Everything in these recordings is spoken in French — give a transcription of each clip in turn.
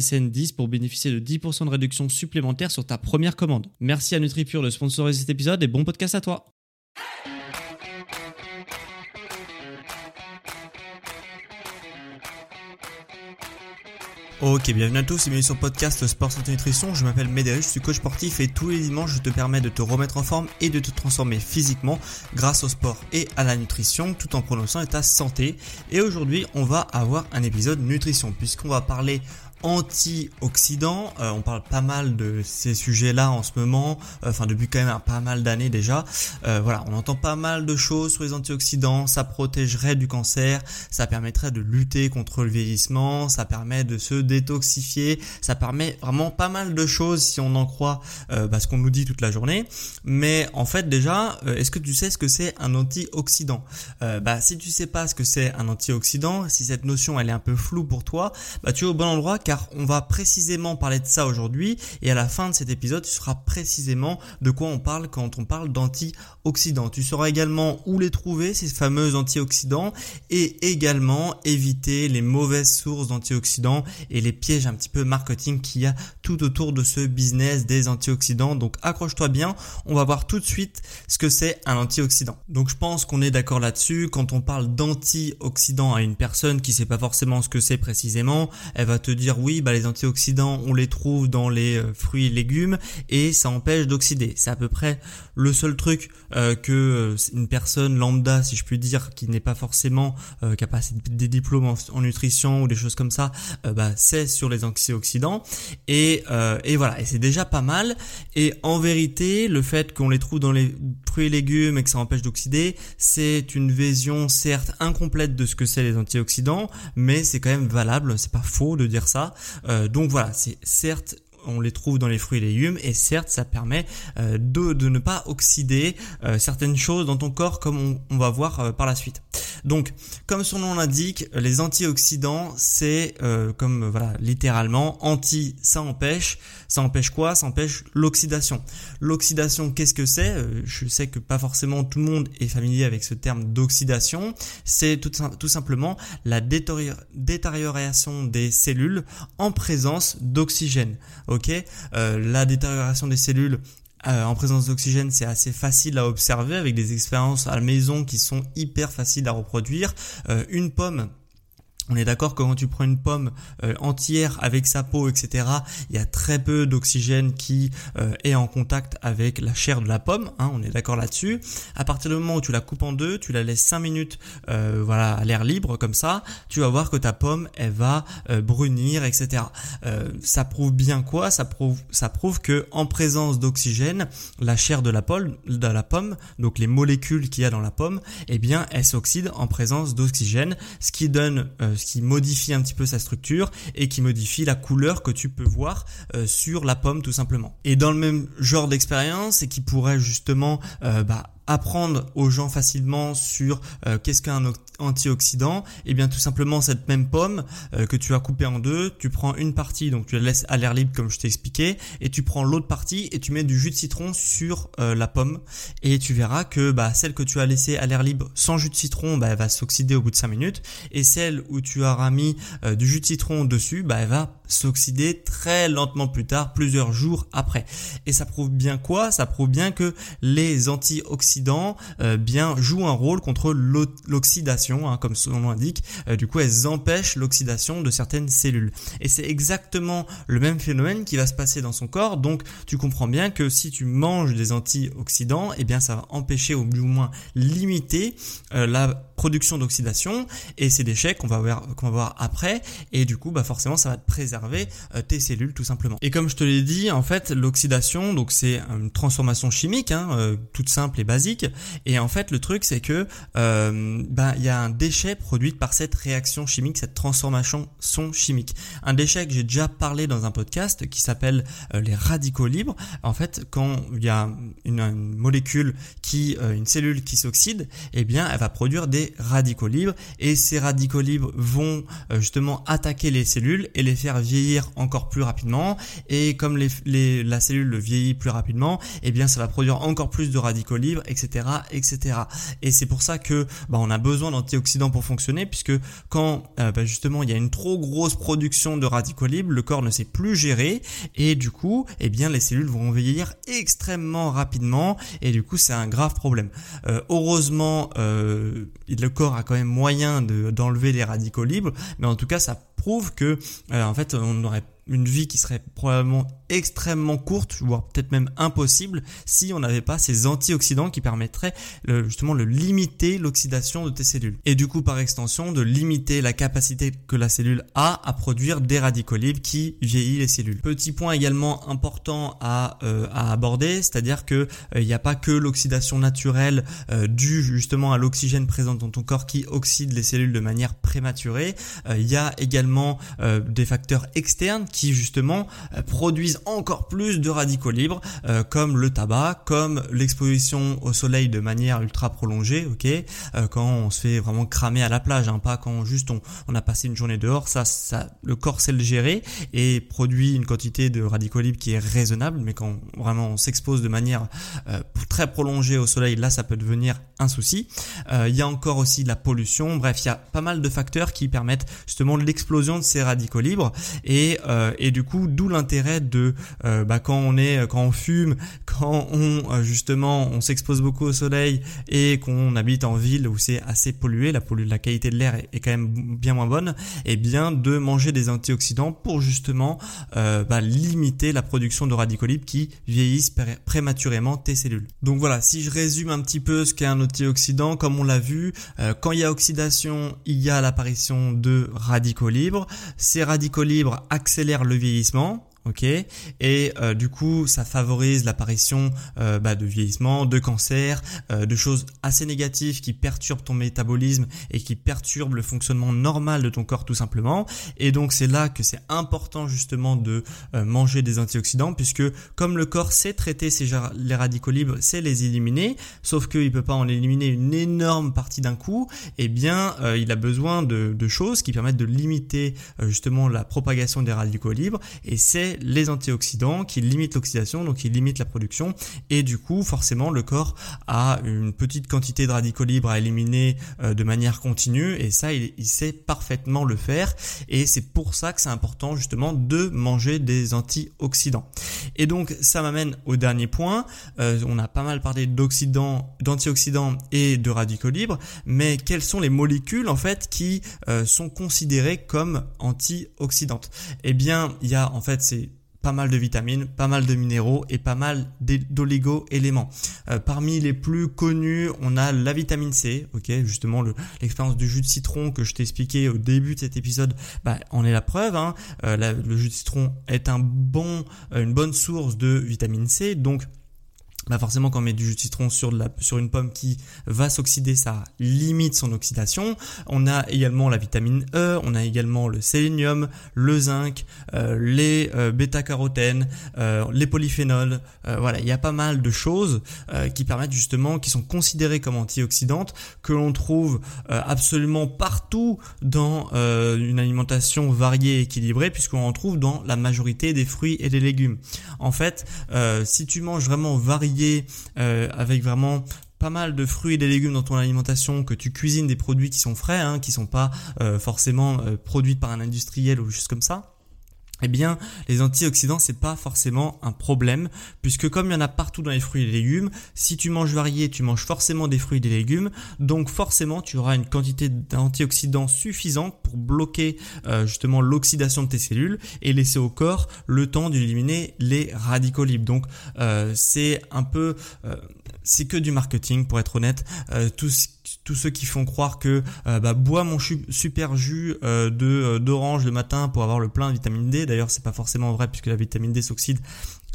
SSN 10 pour bénéficier de 10% de réduction supplémentaire sur ta première commande. Merci à NutriPure de sponsoriser cet épisode et bon podcast à toi. Ok, bienvenue à tous et bienvenue sur le podcast Sport Santé Nutrition. Je m'appelle Médéric, je suis coach sportif et tous les dimanches je te permets de te remettre en forme et de te transformer physiquement grâce au sport et à la nutrition tout en prononçant ta santé. Et aujourd'hui on va avoir un épisode nutrition puisqu'on va parler antioxydants. Euh, on parle pas mal de ces sujets-là en ce moment, euh, enfin depuis quand même pas mal d'années déjà. Euh, voilà, on entend pas mal de choses sur les antioxydants. Ça protégerait du cancer, ça permettrait de lutter contre le vieillissement, ça permet de se détoxifier, ça permet vraiment pas mal de choses si on en croit bah, ce qu'on nous dit toute la journée. Mais en fait déjà, est-ce que tu sais ce que c'est un antioxydant Bah si tu sais pas ce que c'est un antioxydant, si cette notion elle est un peu floue pour toi, bah tu es au bon endroit car on va précisément parler de ça aujourd'hui et à la fin de cet épisode, tu sauras précisément de quoi on parle quand on parle d'antioxydants. Tu sauras également où les trouver, ces fameux antioxydants et également éviter les mauvaises sources d'antioxydants et les pièges un petit peu marketing qu'il y a tout autour de ce business des antioxydants. Donc accroche-toi bien, on va voir tout de suite ce que c'est un antioxydant. Donc je pense qu'on est d'accord là-dessus. Quand on parle d'antioxydants à une personne qui sait pas forcément ce que c'est précisément, elle va te dire oui, bah, les antioxydants, on les trouve dans les euh, fruits et légumes et ça empêche d'oxyder. C'est à peu près le seul truc euh, que euh, une personne lambda, si je puis dire, qui n'est pas forcément qui a pas des diplômes en, nutrition ou des choses comme ça, bah, c'est sur les antioxydants. Et, et voilà, et c'est déjà pas mal. Et en vérité, le fait qu'on les trouve dans les fruits et légumes et que ça empêche d'oxyder, c'est une vision certes incomplète de ce que c'est les antioxydants, mais c'est quand même valable. C'est pas faux de dire ça. Euh, donc voilà, c'est certes on les trouve dans les fruits et légumes et certes ça permet euh, de, ne pas oxyder euh, certaines choses dans ton corps comme on, va voir par la suite. Donc comme son nom l'indique, les antioxydants c'est comme voilà littéralement anti ça empêche, ça empêche quoi? Ça empêche l'oxydation. L'oxydation qu'est-ce que c'est? Je sais que pas forcément tout le monde est familier avec ce terme d'oxydation. C'est tout simplement la détérioration des cellules en présence d'oxygène. Euh, la détérioration des cellules euh, en présence d'oxygène, c'est assez facile à observer avec des expériences à la maison qui sont hyper faciles à reproduire. Euh, une pomme on est d'accord que quand tu prends une pomme euh, entière avec sa peau, etc., il y a très peu d'oxygène qui euh, est en contact avec la chair de la pomme. Hein, on est d'accord là-dessus. À partir du moment où tu la coupes en deux, tu la laisses 5 minutes, euh, voilà, à l'air libre comme ça, tu vas voir que ta pomme, elle va brunir, etc. ça prouve bien quoi? Ça prouve, ça que en présence d'oxygène, la chair de la pomme, de la pomme, donc les molécules qu'il y a dans la pomme, eh bien, elles s'oxydent en présence d'oxygène, ce qui donne euh, ce qui modifie un petit peu sa structure et qui modifie la couleur que tu peux voir euh, sur la pomme tout simplement. Et dans le même genre d'expérience et qui pourrait justement euh, bah, apprendre aux gens facilement sur euh, qu'est-ce qu'un antioxydant. Et eh bien tout simplement cette même pomme euh, que tu as coupée en deux, tu prends une partie, donc tu la laisses à l'air libre comme je t'ai expliqué, et tu prends l'autre partie et tu mets du jus de citron sur euh, la pomme, et tu verras que bah, celle que tu as laissée à l'air libre sans jus de citron, bah, elle va s'oxyder au bout de 5 minutes, et celle où tu auras mis du jus de citron dessus, bah, elle va s'oxyder très lentement plus tard, plusieurs jours après. Et ça prouve bien quoi? Ça prouve bien que les antioxydants euh, bien jouent un rôle contre l'oxydation, hein, comme son nom l'indique. Euh, du coup, elles empêchent l'oxydation de certaines cellules. Et c'est exactement le même phénomène qui va se passer dans son corps. Donc, tu comprends bien que si tu manges des antioxydants, eh bien, ça va empêcher ou du moins limiter euh, la production d'oxydation et ces déchets qu'on va voir qu'on va voir après et du coup bah forcément ça va te préserver euh, tes cellules tout simplement. Et comme je te l'ai dit en fait l'oxydation donc c'est une transformation chimique hein, euh, toute simple et basique. Et en fait le truc c'est que euh, bah il y a un déchet produit par cette réaction chimique cette transformation son chimique. Un déchet que j'ai déjà parlé dans un podcast qui s'appelle les radicaux libres. En fait quand il y a une, molécule qui une cellule qui s'oxyde eh bien elle va produire des radicaux libres. Et ces radicaux libres vont justement attaquer les cellules et les faire vieillir encore plus rapidement. Et comme les, la cellule vieillit plus rapidement eh bien ça va produire encore plus de radicaux libres etc etc et c'est pour ça que bah, on a besoin d'antioxydants pour fonctionner puisque quand euh, bah, justement il y a une trop grosse production de radicaux libres le corps ne sait plus gérer. Et du coup eh bien les cellules vont vieillir extrêmement rapidement. Et du coup c'est un grave problème. Euh, heureusement euh, le corps a quand même moyen d'enlever les radicaux libres, mais en tout cas ça prouve que euh, en fait on aurait une vie qui serait probablement extrêmement courte, voire peut-être même impossible, si on n'avait pas ces antioxydants qui permettraient justement de limiter l'oxydation de tes cellules. Et du coup, par extension, de limiter la capacité que la cellule a à produire des radicaux libres qui vieillissent les cellules. Petit point également important à, euh, à aborder, c'est-à-dire que euh, il n'y a pas que l'oxydation naturelle euh, due justement à l'oxygène présent dans ton corps qui oxyde les cellules de manière prématurée. Il y a également des facteurs externes qui justement euh, produisent encore plus de radicaux libres, euh, comme le tabac, comme l'exposition au soleil de manière ultra prolongée, ok, euh, quand on se fait vraiment cramer à la plage, hein, pas quand juste on, a passé une journée dehors, ça, le corps sait le gérer et produit une quantité de radicaux libres qui est raisonnable, mais quand vraiment on s'expose de manière très prolongée au soleil, là ça peut devenir un souci. Il y a encore aussi la pollution, bref, il y a pas mal de facteurs qui permettent justement l'explosion de ces radicaux libres euh, et du coup, d'où l'intérêt de euh, bah, quand on est, quand on fume, quand on euh, justement on s'expose beaucoup au soleil et qu'on habite en ville où c'est assez pollué, la, qualité de l'air est, quand même bien moins bonne, et eh bien de manger des antioxydants pour justement bah, limiter la production de radicaux libres qui vieillissent prématurément tes cellules. Donc voilà, si je résume un petit peu ce qu'est un antioxydant, comme on l'a vu, quand il y a oxydation, il y a l'apparition de radicaux libres. Ces radicaux libres accélèrent le vieillissement ok. Et euh, du coup ça favorise l'apparition euh, bah, de vieillissement de cancer euh, de choses assez négatives qui perturbent ton métabolisme et qui perturbent le fonctionnement normal de ton corps tout simplement. Et donc c'est là que c'est important justement de manger des antioxydants puisque comme le corps sait traiter ces les radicaux libres c'est les éliminer sauf qu'il peut pas en éliminer une énorme partie d'un coup et eh bien il a besoin de, de, choses qui permettent de limiter justement la propagation des radicaux libres. Et c'est les antioxydants qui limitent l'oxydation, donc qui limitent la production. Et du coup, forcément, le corps a une petite quantité de radicaux libres à éliminer euh, de manière continue. Et ça, il, sait parfaitement le faire. Et c'est pour ça que c'est important justement de manger des antioxydants. Et donc, ça m'amène au dernier point. Euh, on a pas mal parlé d'oxydants, d'antioxydants et de radicaux libres. Mais quelles sont les molécules en fait qui euh, sont considérées comme antioxydantes? Eh bien, il y a en fait ces pas mal de vitamines, pas mal de minéraux et pas mal d'oligo-éléments. Euh, parmi les plus connus, on a la vitamine C, ok, justement l'expérience du jus de citron que je t'ai expliqué au début de cet épisode, bah, en est la preuve. Hein. Euh, le jus de citron est un bon, euh, une bonne source de vitamine C, donc bah forcément quand on met du jus de citron sur, de la, sur une pomme qui va s'oxyder, ça limite son oxydation. On a également la vitamine E, on a également le sélénium, le zinc, euh, les euh, bêta-carotènes, euh, les polyphénols. voilà, il y a pas mal de choses qui permettent justement, qui sont considérées comme antioxydantes, que l'on trouve absolument partout dans une alimentation variée et équilibrée, puisqu'on en trouve dans la majorité des fruits et des légumes. En fait, si tu manges vraiment varié euh, avec vraiment pas mal de fruits et des légumes dans ton alimentation, que tu cuisines des produits qui sont frais, hein, qui sont pas euh, forcément euh, produits par un industriel ou juste comme ça, eh bien, les antioxydants, c'est pas forcément un problème, puisque comme il y en a partout dans les fruits et les légumes, si tu manges varié, tu manges forcément des fruits et des légumes, donc forcément, tu auras une quantité d'antioxydants suffisante pour bloquer euh, justement l'oxydation de tes cellules et laisser au corps le temps d'éliminer les radicaux libres. Donc, euh, c'est un peu, euh, c'est que du marketing, pour être honnête. tout tous ceux qui font croire que bah, bois mon super jus de d'orange le matin pour avoir le plein de vitamine D D'ailleurs, c'est pas forcément vrai puisque la vitamine D s'oxyde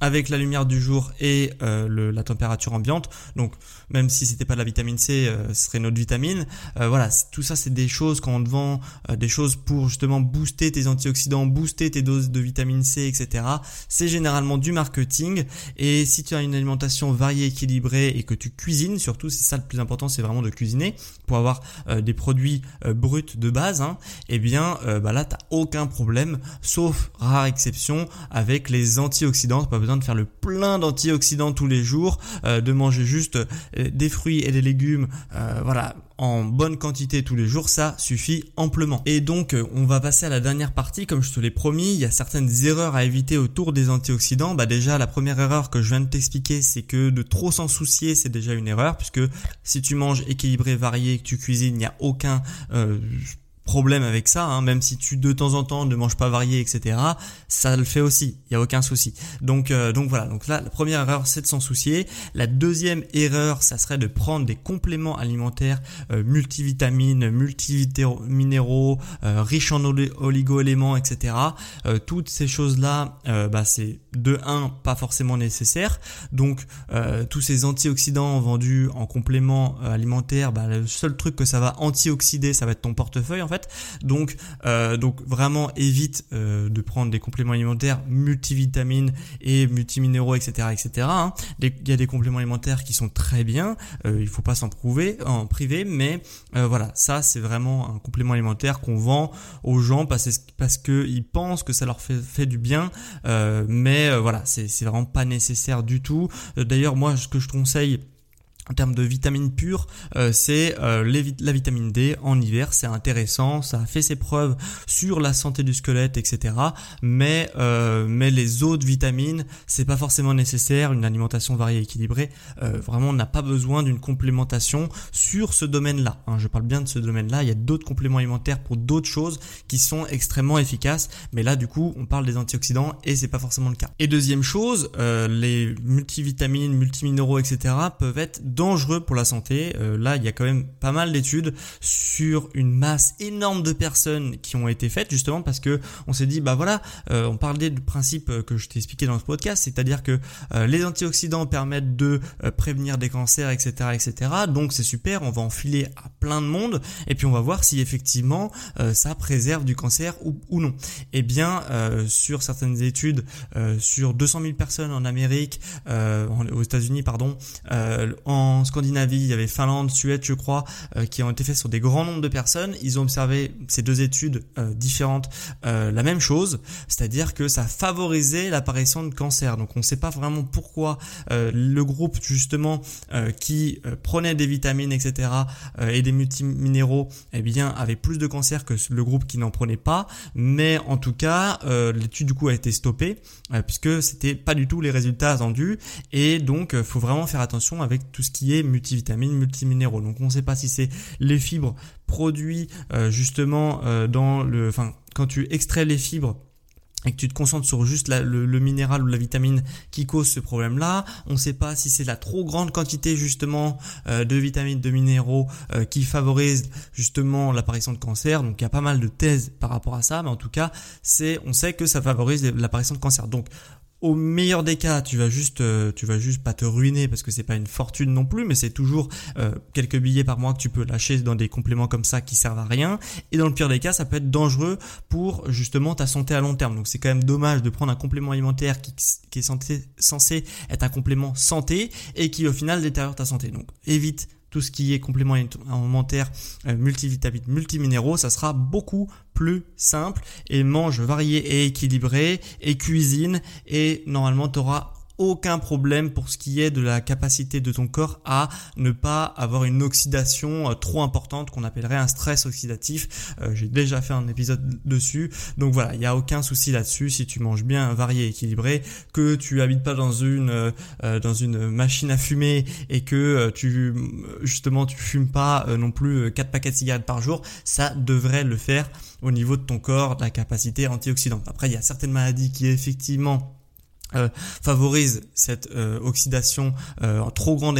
avec la lumière du jour et euh, la température ambiante. Donc même si c'était pas de la vitamine C, euh, ce serait notre vitamine. Euh, voilà, tout ça c'est des choses quand on te vend des choses pour justement booster tes antioxydants, booster tes doses de vitamine C, etc. C'est généralement du marketing. Et si tu as une alimentation variée, équilibrée et que tu cuisines, surtout c'est ça le plus important, c'est vraiment de cuisiner pour avoir des produits bruts de base. Hein, eh bien bah là t'as aucun problème, sauf rare exception avec les antioxydants de faire le plein d'antioxydants tous les jours, euh, de manger juste euh, des fruits et des légumes, euh, voilà, en bonne quantité tous les jours, ça suffit amplement. Et donc, on va passer à la dernière partie, comme je te l'ai promis, il y a certaines erreurs à éviter autour des antioxydants. Bah déjà, la première erreur que je viens de t'expliquer, c'est que de trop s'en soucier, c'est déjà une erreur, puisque si tu manges équilibré, varié, que tu cuisines, il n'y a aucun problème avec ça, hein, même si tu de temps en temps ne manges pas varié, etc. Ça le fait aussi, il y a aucun souci. Donc euh, donc voilà, donc là la première erreur c'est de s'en soucier. La deuxième erreur, ça serait de prendre des compléments alimentaires euh, multivitamines, multiminéraux, euh, riches en oligo-éléments, etc. Euh, toutes ces choses là, bah c'est de 1 pas forcément nécessaire. Donc tous ces antioxydants vendus en complément alimentaire, bah, le seul truc que ça va antioxyder, ça va être ton portefeuille en fait. Donc, euh, donc vraiment évite euh, de prendre des compléments alimentaires multivitamines et multiminéraux, etc., etc. Hein. Il y a des compléments alimentaires qui sont très bien. Euh, il faut pas s'en prouver en privé, mais euh, voilà, ça c'est vraiment un complément alimentaire qu'on vend aux gens parce parce que pensent que ça leur fait, fait du bien, mais voilà, c'est vraiment pas nécessaire du tout. D'ailleurs, moi, ce que je conseille en termes de vitamines pures, euh, c'est euh, la vitamine D en hiver, c'est intéressant, ça a fait ses preuves sur la santé du squelette, etc. Mais euh, mais les autres vitamines, c'est pas forcément nécessaire. Une alimentation variée équilibrée, vraiment, on n'a pas besoin d'une complémentation sur ce domaine-là. Hein. je parle bien de ce domaine-là. Il y a d'autres compléments alimentaires pour d'autres choses qui sont extrêmement efficaces. Mais là, du coup, on parle des antioxydants et c'est pas forcément le cas. Et deuxième chose, les multivitamines, multiminéraux, etc. peuvent être dangereux pour la santé. Euh, là, il y a quand même pas mal d'études sur une masse énorme de personnes qui ont été faites justement parce que on s'est dit bah voilà, euh, on parlait du principe que je t'ai expliqué dans ce podcast, c'est-à-dire que euh, les antioxydants permettent de prévenir des cancers, etc., etc. Donc c'est super, on va en filer à plein de monde et puis on va voir si effectivement ça préserve du cancer ou, ou non. Eh bien sur certaines études, sur 200 000 personnes en Amérique, aux États-Unis pardon, en en Scandinavie, il y avait Finlande, Suède, je crois, euh, qui ont été faits sur des grands nombres de personnes. Ils ont observé ces deux études euh, différentes euh, la même chose, c'est-à-dire que ça favorisait l'apparition de cancer. Donc on ne sait pas vraiment pourquoi le groupe justement qui prenait des vitamines, etc. et des multiminéraux, eh bien avait plus de cancer que le groupe qui n'en prenait pas. Mais en tout cas, l'étude du coup a été stoppée puisque c'était pas du tout les résultats attendus et donc faut vraiment faire attention avec tout ce qui qui est multivitamines, multiminéraux. Donc on ne sait pas si c'est les fibres produits euh, justement euh, dans le, enfin quand tu extrais les fibres et que tu te concentres sur juste le, minéral ou la vitamine qui cause ce problème-là. On ne sait pas si c'est la trop grande quantité justement euh, de vitamines, de minéraux qui favorise justement l'apparition de cancer. Donc il y a pas mal de thèses par rapport à ça, mais en tout cas, c'est on sait que ça favorise l'apparition de cancer. Donc au meilleur des cas, tu vas juste, euh, tu vas juste pas te ruiner parce que c'est pas une fortune non plus, mais c'est toujours euh, quelques billets par mois que tu peux lâcher dans des compléments comme ça qui servent à rien. Et dans le pire des cas, ça peut être dangereux pour justement ta santé à long terme. Donc c'est quand même dommage de prendre un complément alimentaire qui, est censé être un complément santé et qui au final détériore ta santé. Donc évite tout ce qui est complément alimentaire, euh, multivitamines, multiminéraux, ça sera beaucoup plus simple. Et mange varié et équilibré et cuisine et normalement tu auras aucun problème pour ce qui est de la capacité de ton corps à ne pas avoir une oxydation euh, trop importante qu'on appellerait un stress oxydatif. Euh, j'ai déjà fait un épisode dessus. Donc voilà, il n'y a aucun souci là-dessus si tu manges bien, varié, équilibré, que tu habites pas dans une euh, dans une machine à fumer et que tu justement tu fumes pas non plus 4 paquets de cigarettes par jour, ça devrait le faire au niveau de ton corps, de la capacité antioxydante. Après, il y a certaines maladies qui effectivement euh, favorise cette euh, oxydation euh, en trop grande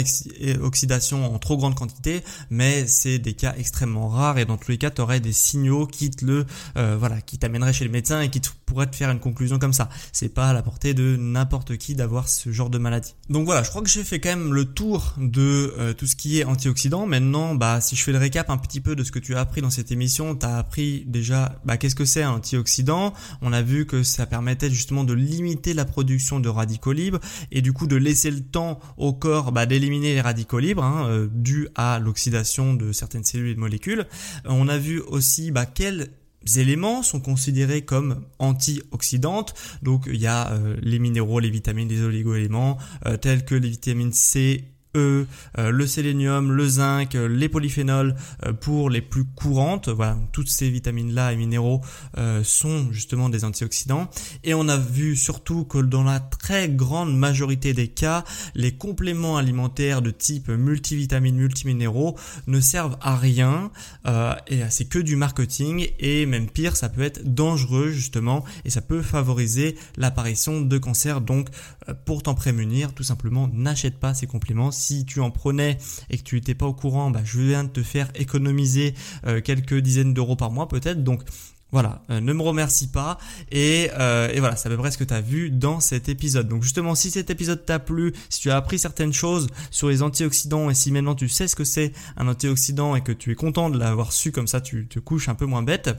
oxydation en trop grande quantité mais c'est des cas extrêmement rares et dans tous les cas tu aurais des signaux qui te le voilà qui t'amèneraient chez le médecin et qui te pourrait te faire une conclusion comme ça. C'est pas à la portée de n'importe qui d'avoir ce genre de maladie. Donc voilà je crois que j'ai fait quand même le tour de tout ce qui est antioxydant. Maintenant bah si je fais le récap un petit peu de ce que tu as appris dans cette émission tu as appris déjà bah qu'est-ce que c'est un antioxydant? On a vu que ça permettait justement de limiter la production de radicaux libres et du coup de laisser le temps au corps bah, d'éliminer les radicaux libres hein, euh, dus à l'oxydation de certaines cellules et de molécules. Euh, on a vu aussi bah, quels éléments sont considérés comme antioxydantes. Donc il y a euh, les minéraux, les vitamines, les oligoéléments tels que les vitamines C E, euh, le sélénium, le zinc, euh, les polyphénols euh, pour les plus courantes. Voilà, toutes ces vitamines-là et minéraux sont justement des antioxydants. Et on a vu surtout que dans la très grande majorité des cas, les compléments alimentaires de type multivitamines, multiminéraux ne servent à rien. et c'est que du marketing. Et même pire, ça peut être dangereux justement et ça peut favoriser l'apparition de cancers. Donc pour t'en prémunir, tout simplement, n'achète pas ces compléments si tu en prenais et que tu n'étais pas au courant, bah, je viens de te faire économiser euh, quelques dizaines d'euros par mois peut-être. Donc voilà, euh, ne me remercie pas. Et, euh, et voilà, c'est à peu près ce que tu as vu dans cet épisode. Donc justement, si cet épisode t'a plu, si tu as appris certaines choses sur les antioxydants et si maintenant tu sais ce que c'est un antioxydant et que tu es content de l'avoir su, comme ça tu te couches un peu moins bête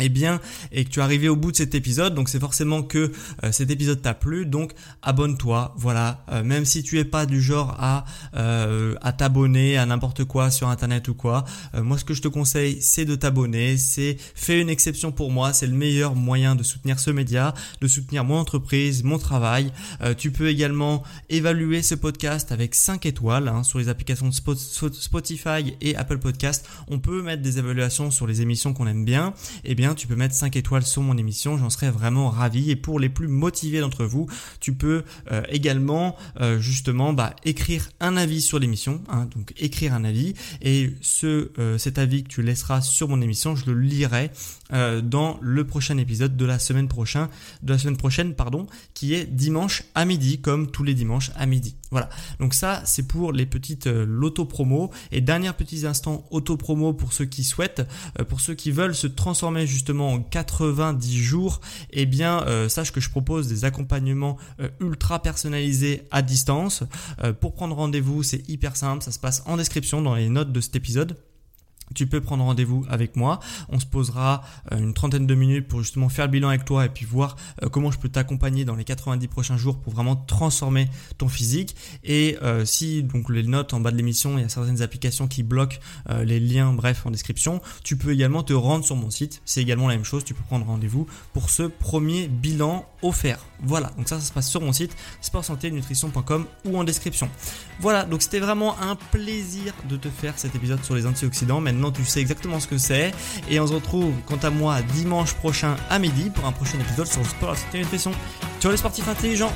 eh bien, et que tu es arrivé au bout de cet épisode, donc c'est forcément que euh, cet épisode t'a plu, donc abonne-toi, voilà, euh, même si tu es pas du genre à, euh, à t'abonner à n'importe quoi sur internet ou quoi, moi ce que je te conseille c'est de t'abonner, c'est fais une exception pour moi, c'est le meilleur moyen de soutenir ce média, de soutenir mon entreprise, mon travail, tu peux également évaluer ce podcast avec 5 étoiles hein, sur les applications Spotify et Apple Podcast, on peut mettre des évaluations sur les émissions qu'on aime bien, eh bien tu peux mettre 5 étoiles sur mon émission, j'en serais vraiment ravi. Et pour les plus motivés d'entre vous, tu peux euh, également euh, justement bah, écrire un avis sur l'émission, hein, donc écrire un avis. Et ce, euh, cet avis que tu laisseras sur mon émission, je le lirai dans le prochain épisode de la semaine prochaine, de la semaine prochaine, pardon, qui est dimanche à midi, comme tous les dimanches à midi. Voilà. Donc ça, c'est pour les petites l'auto-promo. Et dernier petit instant auto-promo pour ceux qui souhaitent, pour ceux qui veulent se transformer justement en 90 jours, eh bien euh, sache que je propose des accompagnements euh, ultra personnalisés à distance. Euh, pour prendre rendez-vous, c'est hyper simple, ça se passe en description dans les notes de cet épisode tu peux prendre rendez-vous avec moi. On se posera euh, une trentaine de minutes pour justement faire le bilan avec toi et puis voir euh, comment je peux t'accompagner dans les 90 prochains jours pour vraiment transformer ton physique. Et euh, si donc les notes en bas de l'émission, il y a certaines applications qui bloquent les liens, bref, en description, tu peux également te rendre sur mon site. C'est également la même chose. Tu peux prendre rendez-vous pour ce premier bilan offert. Voilà. Donc ça, ça se passe sur mon site sportsanténutrition.com ou en description. Voilà. Donc c'était vraiment un plaisir de te faire cet épisode sur les antioxydants. Maintenant, tu sais exactement ce que c'est. Et on se retrouve, quant à moi, dimanche prochain à midi pour un prochain épisode sur le sport, la santé et nutrition. Tu les sportifs intelligents.